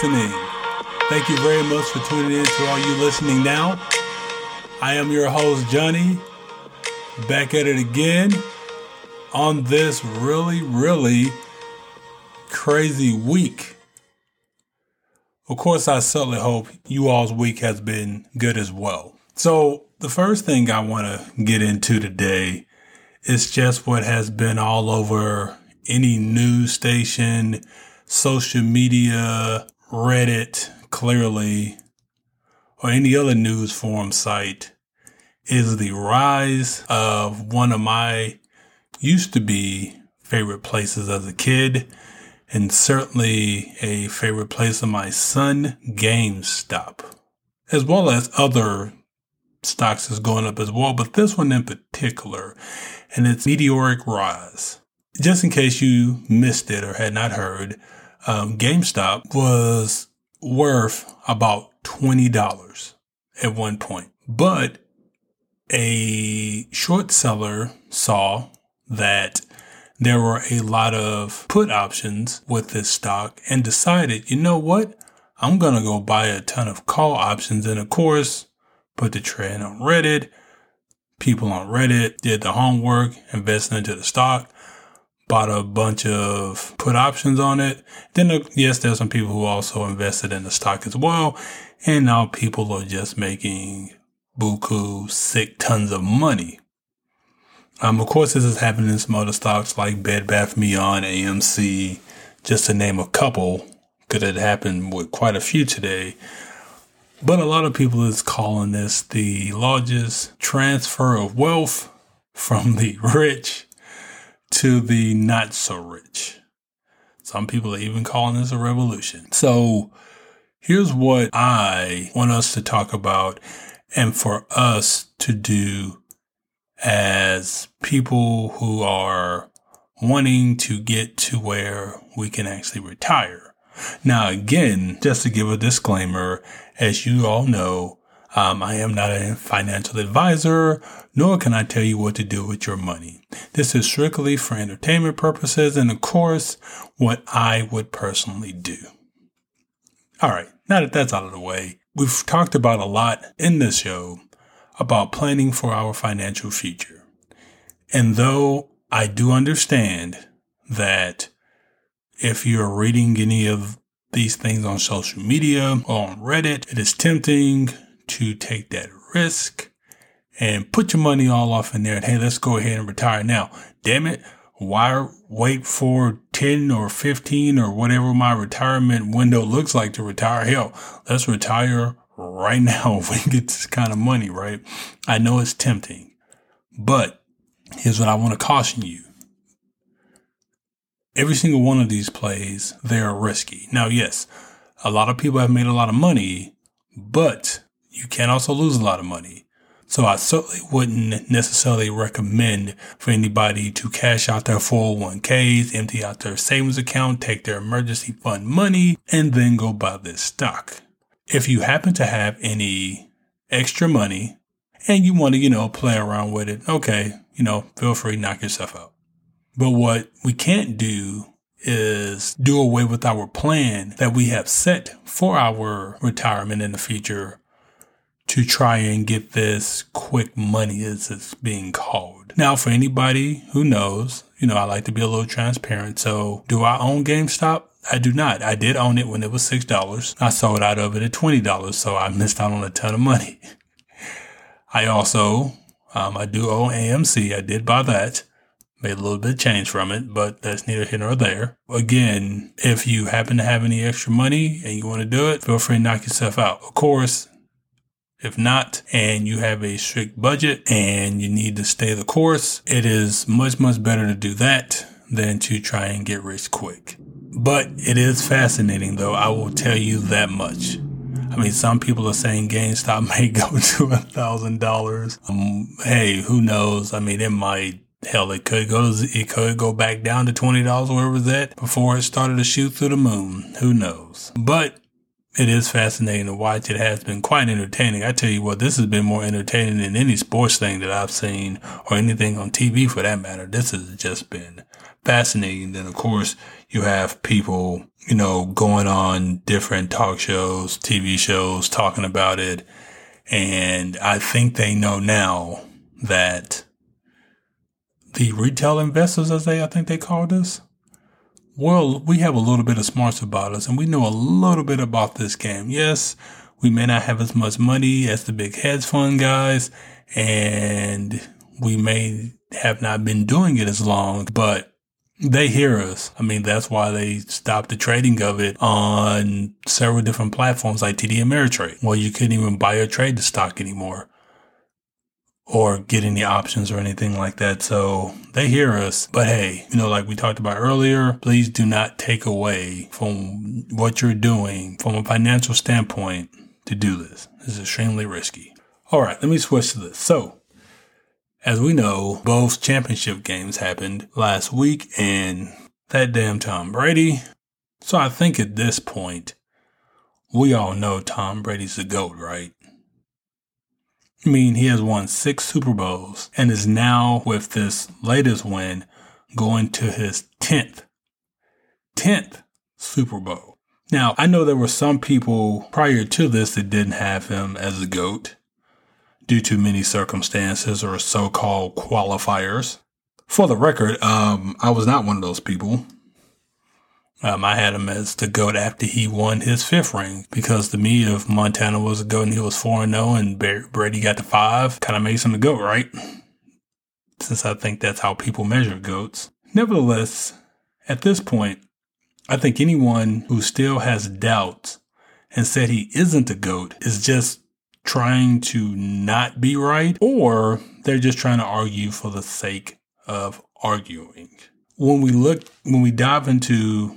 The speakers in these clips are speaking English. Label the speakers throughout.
Speaker 1: listening. Thank you very much for tuning in to all you listening now. I am your host, Johnny, back at it again on this really, really crazy week. Of course, I certainly hope you all's week has been good as well. So, the first thing I want to get into today is just what has been all over any news station, social media, Reddit, clearly, or any other news forum site is the rise of one of my used to be favorite places as a kid and certainly a favorite place of my son, GameStop, as well as other stocks is going up as well, but this one in particular, and its meteoric rise. Just in case you missed it or had not heard, um, GameStop was worth about $20 at one point, but a short seller saw that there were a lot of put options with this stock and decided, you know what? I'm going to go buy a ton of call options. And of course, put the trend on Reddit. People on Reddit did the homework, invested into the stock, bought a bunch of put options on it. Then, yes, there's some people who also invested in the stock as well. And now people are just making buku sick tons of money um, of course, this is happening in some other stocks like Bed Bath Beyond, AMC, just to name a couple. Could have happened with quite a few today. But a lot of people is calling this the largest transfer of wealth from the rich to the not so rich. Some people are even calling this a revolution. So here's what I want us to talk about and for us to do as people who are wanting to get to where we can actually retire. Now, again, just to give a disclaimer, as you all know, um, I am not a financial advisor, nor can I tell you what to do with your money. This is strictly for entertainment purposes and, of course, what I would personally do. All right, now that that's out of the way, we've talked about a lot in this show about planning for our financial future. And though I do understand that if you're reading any of these things on social media or on Reddit, it is tempting to take that risk and put your money all off in there and hey, let's go ahead and retire now. Damn it. Why wait for 10 or 15 or whatever my retirement window looks like to retire? Hell, let's retire right now if we get this kind of money, right? I know it's tempting, but here's what I want to caution you. Every single one of these plays, they're risky. Now, yes, a lot of people have made a lot of money, but you can also lose a lot of money. So I certainly wouldn't necessarily recommend for anybody to cash out their 401ks, empty out their savings account, take their emergency fund money, and then go buy this stock if you happen to have any extra money and you want to, you know, play around with it, okay, you know, feel free, knock yourself out. But what we can't do is do away with our plan that we have set for our retirement in the future to try and get this quick money as it's being called. Now, for anybody who knows, you know, I like to be a little transparent. So do I own GameStop? I do not. I did own it when it was $6. I sold out of it at $20, so I missed out on a ton of money. I also, um, I do own AMC. I did buy that. Made a little bit of change from it, but that's neither here nor there. Again, if you happen to have any extra money and you want to do it, feel free to knock yourself out. Of course, if not, and you have a strict budget and you need to stay the course, it is much, much better to do that than to try and get rich quick. But it is fascinating, though. I will tell you that much. I mean, some people are saying GameStop may go to a thousand dollars. Um, hey, who knows? I mean, it might. Hell, it could go. It could go back down to twenty dollars, where it was at before it started to shoot through the moon. Who knows? But it is fascinating to watch. It has been quite entertaining. I tell you what, this has been more entertaining than any sports thing that I've seen or anything on TV for that matter. This has just been fascinating. Then of course you have people, you know, going on different talk shows, TV shows, talking about it. And I think they know now that the retail investors, as they, I think they called us, well, we have a little bit of smarts about us and we know a little bit about this game. Yes, we may not have as much money as the big hedge fund guys and we may have not been doing it as long, but they hear us. I mean, that's why they stopped the trading of it on several different platforms like TD Ameritrade. Well, you couldn't even buy or trade the stock anymore or get any options or anything like that. So they hear us. But hey, you know, like we talked about earlier, please do not take away from what you're doing from a financial standpoint to do this. This is extremely risky. All right, let me switch to this. So, as we know, both championship games happened last week and that damn Tom Brady. So I think at this point, we all know Tom Brady's the GOAT, right? I mean, he has won six Super Bowls and is now, with this latest win, going to his 10th, 10th Super Bowl. Now, I know there were some people prior to this that didn't have him as a GOAT due to many circumstances or so called qualifiers. For the record, um, I was not one of those people. Um, I had him as the GOAT after he won his fifth ring because to me, if Montana was a GOAT and he was 4 and 0 and Brady got the five, kind of makes him the GOAT, right? Since I think that's how people measure GOATs. Nevertheless, at this point, I think anyone who still has doubts and said he isn't a GOAT is just trying to not be right or they're just trying to argue for the sake of arguing. When we look, when we dive into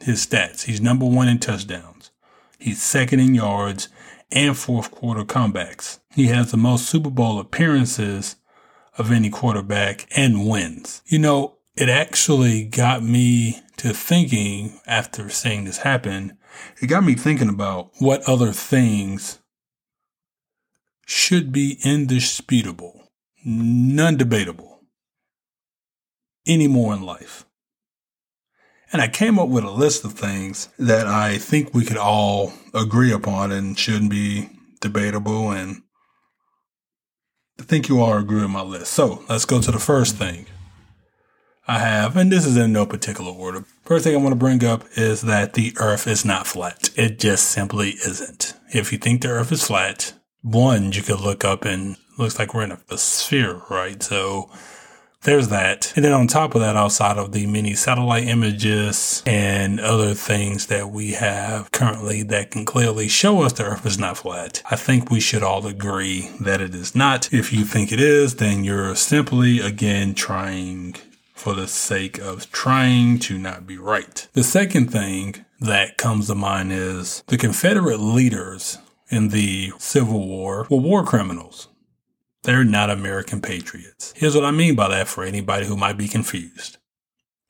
Speaker 1: his stats. He's number one in touchdowns. He's second in yards and fourth quarter comebacks. He has the most Super Bowl appearances of any quarterback and wins. You know, it actually got me to thinking after seeing this happen. It got me thinking about what other things should be indisputable, non debatable anymore in life. And I came up with a list of things that I think we could all agree upon and shouldn't be debatable. And I think you all agree with my list. So let's go to the first thing I have, and this is in no particular order. First thing I want to bring up is that the earth is not flat. It just simply isn't. If you think the earth is flat, one, you could look up and looks like we're in a, sphere, right? So there's that. And then on top of that, outside of the many satellite images and other things that we have currently that can clearly show us the earth is not flat, I think we should all agree that it is not. If you think it is, then you're simply again trying for the sake of trying to not be right. The second thing that comes to mind is the Confederate leaders in the Civil War were war criminals. They're not American patriots. Here's what I mean by that for anybody who might be confused.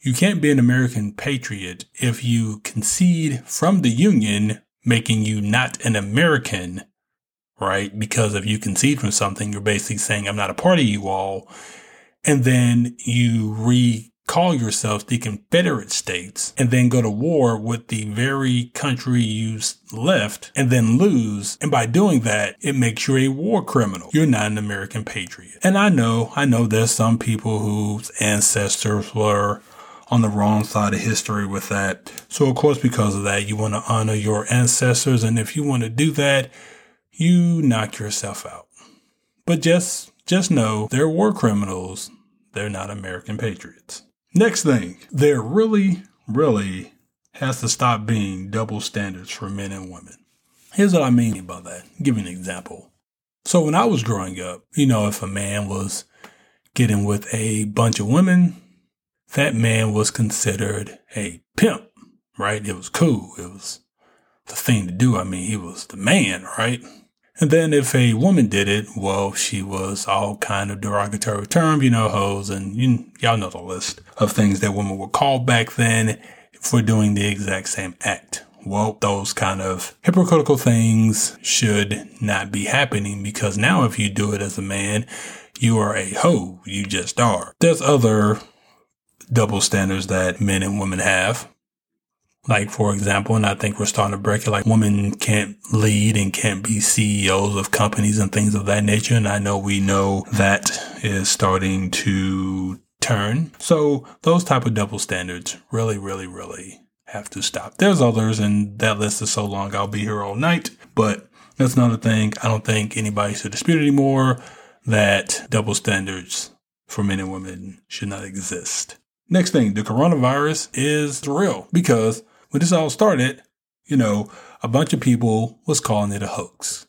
Speaker 1: You can't be an American patriot if you concede from the Union, making you not an American, right? Because if you concede from something, you're basically saying, I'm not a part of you all. And then you re call yourselves the Confederate States and then go to war with the very country you left and then lose. And by doing that, it makes you a war criminal. You're not an American patriot. And I know, I know there's some people whose ancestors were on the wrong side of history with that. So of course, because of that, you want to honor your ancestors. And if you want to do that, you knock yourself out. But just, just know they're war criminals. They're not American patriots. Next thing, there really, really has to stop being double standards for men and women. Here's what I mean by that. I'll give you an example. So when I was growing up, you know, if a man was getting with a bunch of women, that man was considered a pimp, right? It was cool. It was the thing to do. I mean, he was the man, right? And then if a woman did it, well, she was all kind of derogatory terms, you know, hoes, and you, y'all know the list of things that women were called back then for doing the exact same act. well, those kind of hypocritical things should not be happening because now if you do it as a man, you are a hoe. You just are. There's other double standards that men and women have. Like, for example, and I think we're starting to break it, like women can't lead and can't be CEOs of companies and things of that nature. And I know we know that is starting to turn. So those type of double standards really, really, really have to stop. There's others and that list is so long I'll be here all night, but that's another thing. I don't think anybody should dispute anymore that double standards for men and women should not exist. Next thing, the coronavirus is real because when this all started, you know, a bunch of people was calling it a hoax.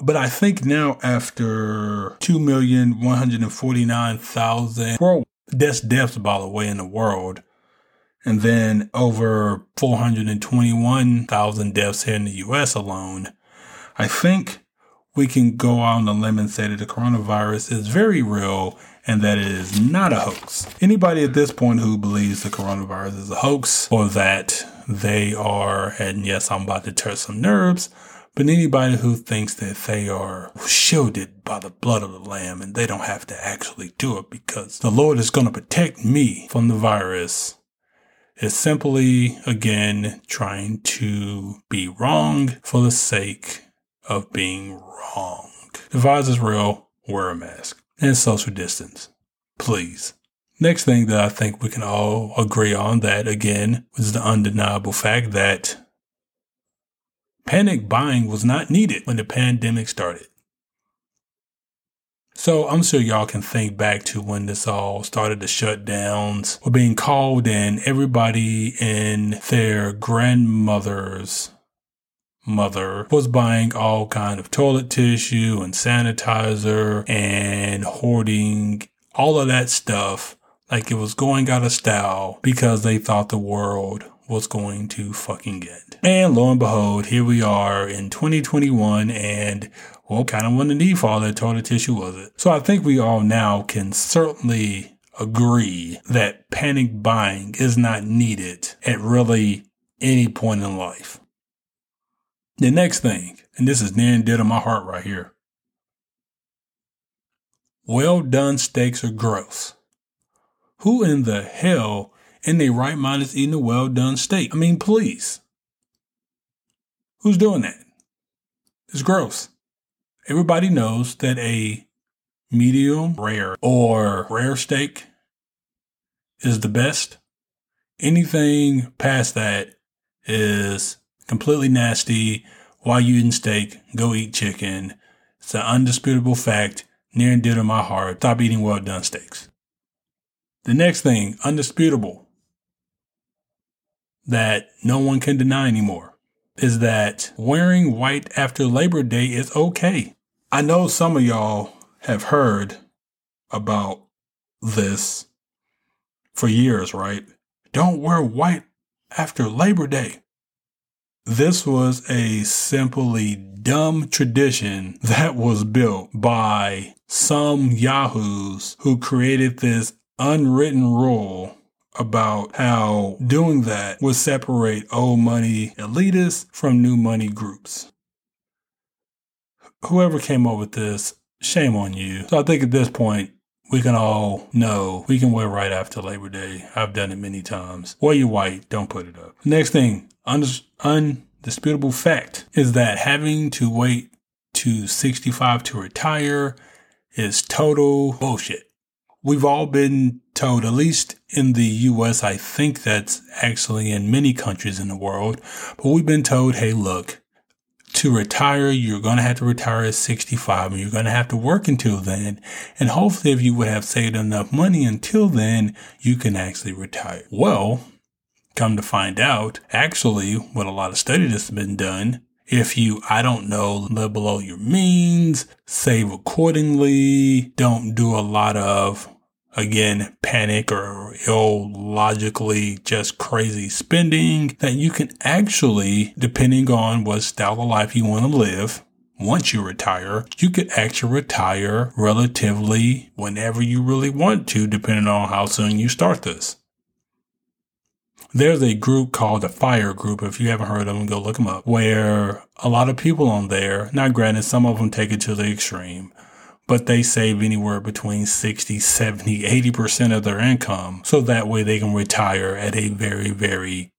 Speaker 1: But I think now after 2,149,000 world deaths, deaths, by the way, in the world, and then over 421,000 deaths here in the US alone, I think we can go out on a limb and say that the coronavirus is very real and that it is not a hoax. Anybody at this point who believes the coronavirus is a hoax or that they are, and yes, I'm about to tear some nerves, but anybody who thinks that they are shielded by the blood of the Lamb and they don't have to actually do it because the Lord is going to protect me from the virus is simply, again, trying to be wrong for the sake of being wrong. The virus is real, wear a mask and social distance. Please. Next thing that I think we can all agree on that again is the undeniable fact that panic buying was not needed when the pandemic started. So I'm sure y'all can think back to when this all started, the shutdowns were being called in, everybody and their grandmother's mother was buying all kind of toilet tissue and sanitizer and hoarding all of that stuff like it was going out of style because they thought the world was going to fucking end. And lo and behold, here we are in 2021 and well, kind of what the need for all that toilet tissue was it? So I think we all now can certainly agree that panic buying is not needed at really any point in life. The next thing, and this is near and dear to my heart right here. Well done steaks are gross. Who in the hell in their right mind is eating a well done steak? I mean, please. Who's doing that? It's gross. Everybody knows that a medium rare or rare steak is the best. Anything past that is completely nasty. Why you eating steak? Go eat chicken. It's an undisputable fact, near and dear to my heart. Stop eating well done steaks. The next thing, undisputable, that no one can deny anymore, is that wearing white after Labor Day is okay. I know some of y'all have heard about this for years, right? Don't wear white after Labor Day. This was a simply dumb tradition that was built by some yahoos who created this unwritten rule about how doing that would separate old money elitists from new money groups. Whoever came up with this, shame on you. So I think at this point, we can all know we can wear right after Labor Day. I've done it many times. Wear your white, don't put it up. Next thing, undisputable fact is that having to wait to 65 to retire is total bullshit. We've all been told, at least in the US, I think that's actually in many countries in the world, but we've been told, hey, look, to retire, you're going to have to retire at 65 and you're going to have to work until then. And hopefully, if you would have saved enough money until then, you can actually retire. Well, come to find out, actually, what a lot of study that's been done, if you, I don't know, live below your means, save accordingly, don't do a lot of again, panic or illogically just crazy spending that you can actually, depending on what style of life you want to live, once you retire, you could actually retire relatively whenever you really want to, depending on how soon you start this. There's a group called the Fire Group. If you haven't heard of them, go look them up. Where a lot of people on there, now granted, some of them take it to the extreme, but they save anywhere between 60, 70, 80% of their income. So that way they can retire at a very, very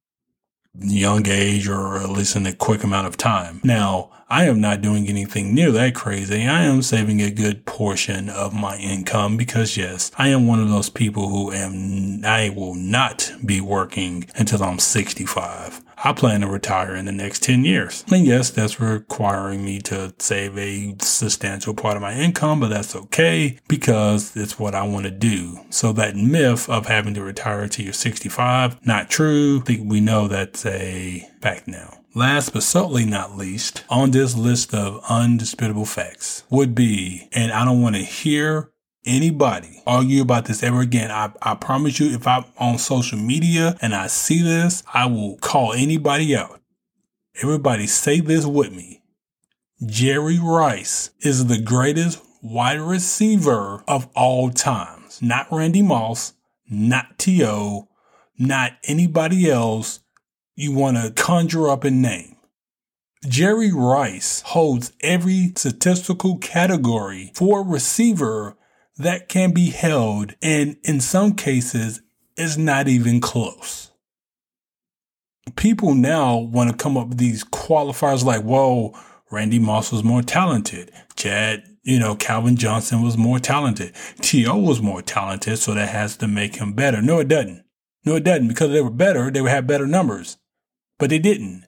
Speaker 1: young age or at least in a quick amount of time. Now, I am not doing anything near that crazy. I am saving a good portion of my income because yes, I am one of those people who am, I will not be working until I'm 65. I plan to retire in the next 10 years. And yes, that's requiring me to save a substantial part of my income, but that's okay because it's what I want to do. So that myth of having to retire till you're 65, not true. I think we know that's a fact now. Last but certainly not least, on this list of undisputable facts would be, and I don't want to hear anybody argue about this ever again, I, I promise you, if I'm on social media and I see this, I will call anybody out. Everybody say this with me. Jerry Rice is the greatest wide receiver of all times. Not Randy Moss, not T.O., not anybody else you want to conjure up a name. Jerry Rice holds every statistical category for receiver that can be held, and in some cases, is not even close. People now want to come up with these qualifiers like, whoa, Randy Moss was more talented. Chad, you know, Calvin Johnson was more talented. T.O. was more talented, so that has to make him better. No, it doesn't. No, it doesn't. Because they were better, they would have better numbers. But they didn't.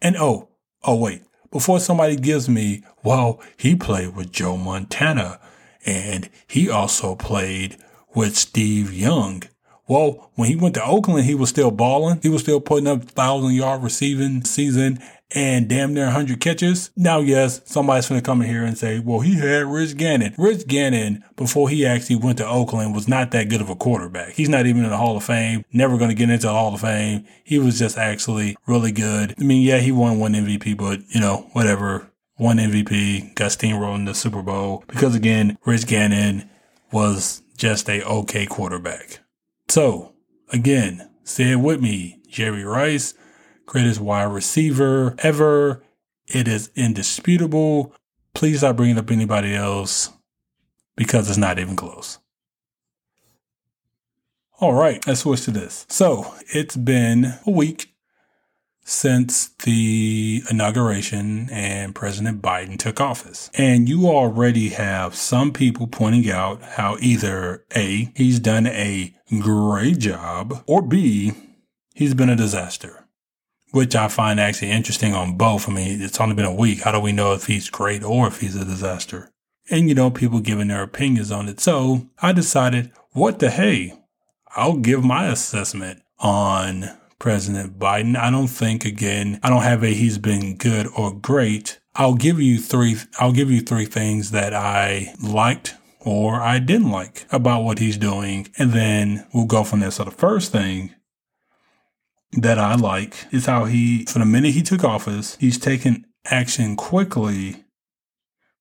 Speaker 1: And oh, oh wait, before somebody gives me, well, he played with Joe Montana and he also played with Steve Young. Well, when he went to Oakland, he was still balling. He was still putting up thousand yard receiving season and damn near 100 catches. Now, yes, somebody's going to come in here and say, well, he had Rich Gannon. Rich Gannon, before he actually went to Oakland, was not that good of a quarterback. He's not even in the Hall of Fame, never going to get into the Hall of Fame. He was just actually really good. I mean, yeah, he won one MVP, but you know, whatever won MVP, got steamrolled in the Super Bowl because again, Rich Gannon was just a okay quarterback. So again, say it with me, Jerry Rice, greatest wide receiver ever. It is indisputable. Please stop bringing up anybody else because it's not even close. All right, let's switch to this. So it's been a week since the inauguration and President Biden took office. And you already have some people pointing out how either A, he's done a great job, or B, he's been a disaster. Which I find actually interesting on both. I mean, it's only been a week. How do we know if he's great or if he's a disaster? And you know, people giving their opinions on it. So I decided, what the hey? I'll give my assessment on President Biden. I don't think again, I don't have a he's been good or great. I'll give you three I'll give you three things that I liked or I didn't like about what he's doing and then we'll go from there. So the first thing that I like is how he from the minute he took office, he's taken action quickly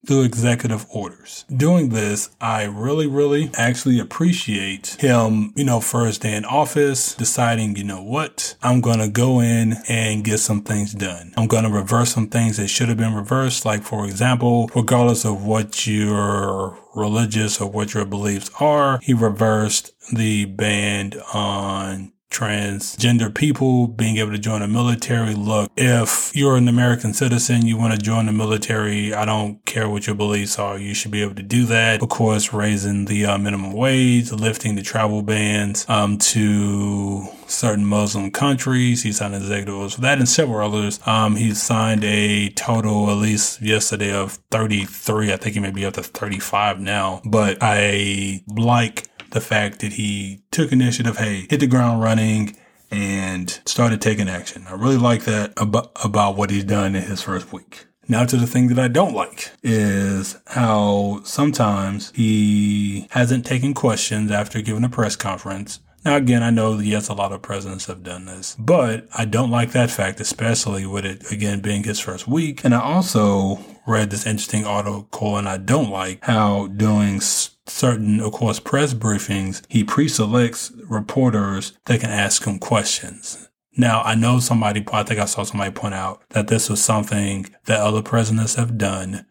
Speaker 1: through executive orders. Doing this, I really, really actually appreciate him, you know, first day in office, deciding, you know what, I'm going to go in and get some things done. I'm going to reverse some things that should have been reversed. Like, for example, regardless of what your religious or what your beliefs are, he reversed the ban on transgender people being able to join the military. Look, if you're an American citizen, you want to join the military, I don't care what your beliefs are, you should be able to do that. Of course, raising the uh, minimum wage, lifting the travel bans um, to certain Muslim countries. He signed executive orders for that and several others. Um, he signed a total, at least yesterday, of 33. I think he may be up to 35 now. But I like the fact that he took initiative, hey, hit the ground running and started taking action. I really like that about, about what he's done in his first week. Now to the thing that I don't like is how sometimes he hasn't taken questions after giving a press conference. Now again, I know that yes, a lot of presidents have done this, but I don't like that fact, especially with it again being his first week. And I also read this interesting article and I don't like how doing certain, of course, press briefings, he pre-selects reporters that can ask him questions. Now, I know somebody, I think I saw somebody point out that this was something that other presidents have done,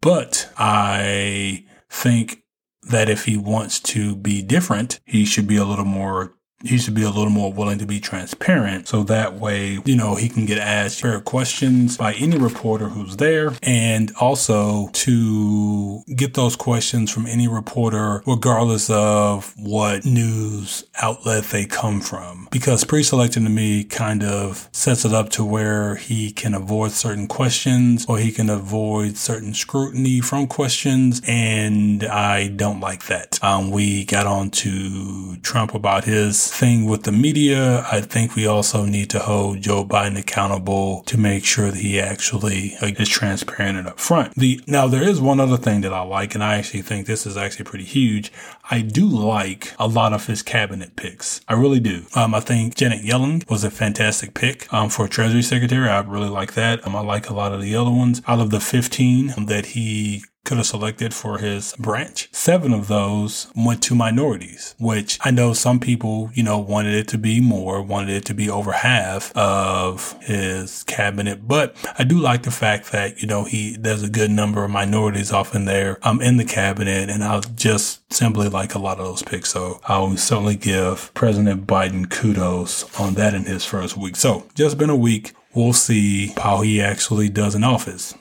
Speaker 1: but I think that if he wants to be different, he should be a little more he should be a little more willing to be transparent. So that way, you know, he can get asked fair questions by any reporter who's there and also to get those questions from any reporter, regardless of what news outlet they come from. Because pre-selecting to me kind of sets it up to where he can avoid certain questions or he can avoid certain scrutiny from questions. And I don't like that. Um, we got on to Trump about his thing with the media, I think we also need to hold Joe Biden accountable to make sure that he actually is transparent and upfront. The now there is one other thing that I like, and I actually think this is actually pretty huge. I do like a lot of his cabinet picks. I really do. Um, I think Janet Yellen was a fantastic pick um, for Treasury Secretary. I really like that. Um, I like a lot of the other ones. Out of the 15 that he could have selected for his branch. Seven of those went to minorities, which I know some people, you know, wanted it to be more, wanted it to be over half of his cabinet. But I do like the fact that, you know, he, there's a good number of minorities often there, um, in the cabinet. And I'll just simply like a lot of those picks. So I'll certainly give President Biden kudos on that in his first week. So just been a week. We'll see how he actually does in office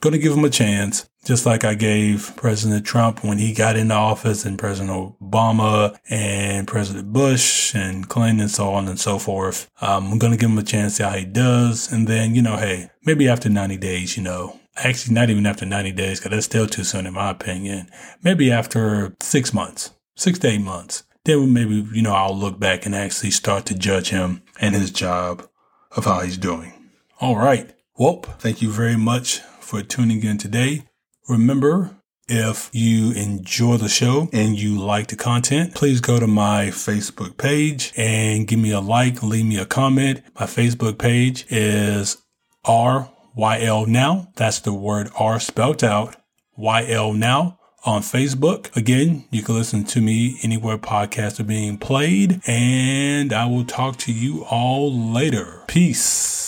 Speaker 1: going to give him a chance, just like I gave President Trump when he got into office and President Obama and President Bush and Clinton and so on and so forth. Um, I'm going to give him a chance, to see how he does. And then, you know, hey, maybe after 90 days, you know, actually not even after 90 days, because that's still too soon in my opinion. Maybe after six months, six to eight months, then maybe, you know, I'll look back and actually start to judge him and his job of how he's doing. All right. Well, thank you very much for tuning in today. Remember, if you enjoy the show and you like the content, please go to my Facebook page and give me a like, leave me a comment. My Facebook page is RYL Now. That's the word R spelled out. YL Now on Facebook. Again, you can listen to me anywhere podcasts are being played, and I will talk to you all later. Peace.